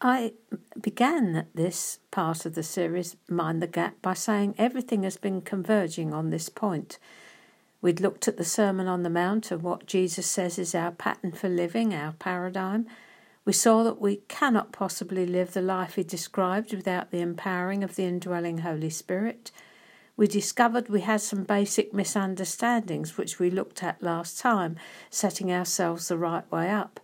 I began this part of the series, Mind the Gap, by saying everything has been converging on this point. We'd looked at the Sermon on the Mount and what Jesus says is our pattern for living, our paradigm. We saw that we cannot possibly live the life he described without the empowering of the indwelling Holy Spirit. We discovered we had some basic misunderstandings which we looked at last time, setting ourselves the right way up.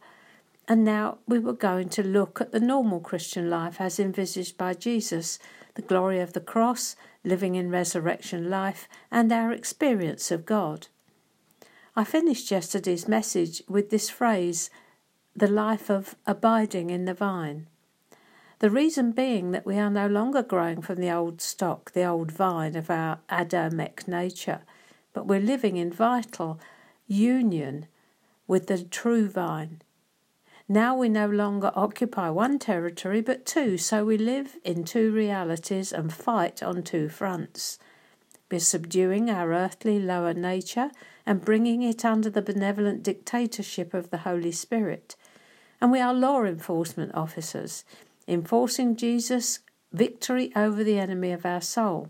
And now we were going to look at the normal Christian life as envisaged by Jesus, the glory of the cross, living in resurrection life, and our experience of God. I finished yesterday's message with this phrase, the life of abiding in the vine. The reason being that we are no longer growing from the old stock, the old vine of our Adamic nature, but we're living in vital union with the true vine now we no longer occupy one territory but two, so we live in two realities and fight on two fronts. We're subduing our earthly lower nature and bringing it under the benevolent dictatorship of the Holy Spirit. And we are law enforcement officers, enforcing Jesus' victory over the enemy of our soul.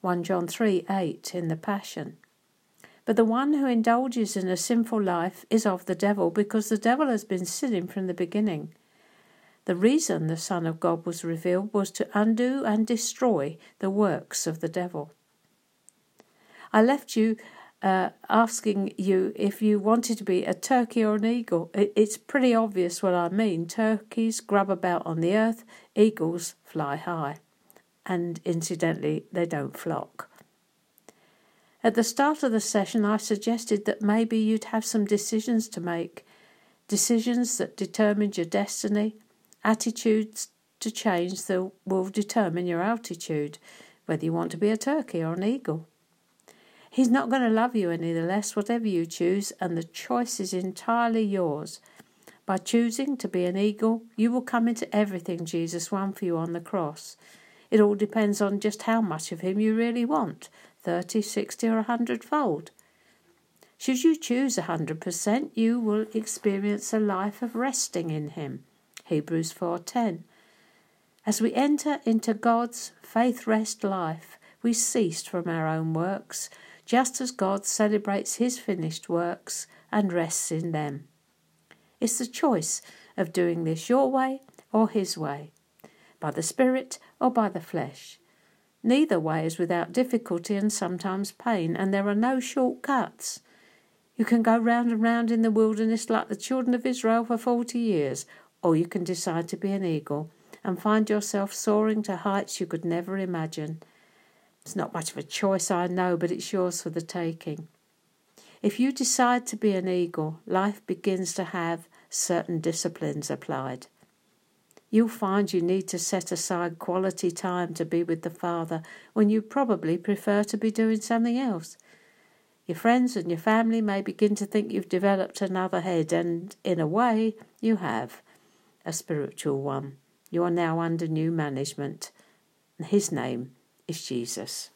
1 John 3 8 in the Passion. But the one who indulges in a sinful life is of the devil, because the devil has been sinning from the beginning. The reason the Son of God was revealed was to undo and destroy the works of the devil. I left you uh, asking you if you wanted to be a turkey or an eagle. It's pretty obvious what I mean. Turkeys grub about on the earth, eagles fly high. And incidentally, they don't flock. At the start of the session, I suggested that maybe you'd have some decisions to make decisions that determine your destiny, attitudes to change that will determine your altitude, whether you want to be a turkey or an eagle. He's not going to love you any the less, whatever you choose, and the choice is entirely yours. By choosing to be an eagle, you will come into everything Jesus won for you on the cross. It all depends on just how much of Him you really want 30, 60, or a hundredfold. Should you choose a hundred percent, you will experience a life of resting in Him. Hebrews 4:10. As we enter into God's faith rest life, we cease from our own works, just as God celebrates His finished works and rests in them. It's the choice of doing this your way or His way, by the Spirit or by the flesh. Neither way is without difficulty and sometimes pain, and there are no short cuts. You can go round and round in the wilderness like the children of Israel for forty years, or you can decide to be an eagle and find yourself soaring to heights you could never imagine. It's not much of a choice, I know, but it's yours for the taking. If you decide to be an eagle, life begins to have certain disciplines applied. You'll find you need to set aside quality time to be with the Father when you probably prefer to be doing something else. Your friends and your family may begin to think you've developed another head, and in a way, you have a spiritual one. You are now under new management, his name is Jesus.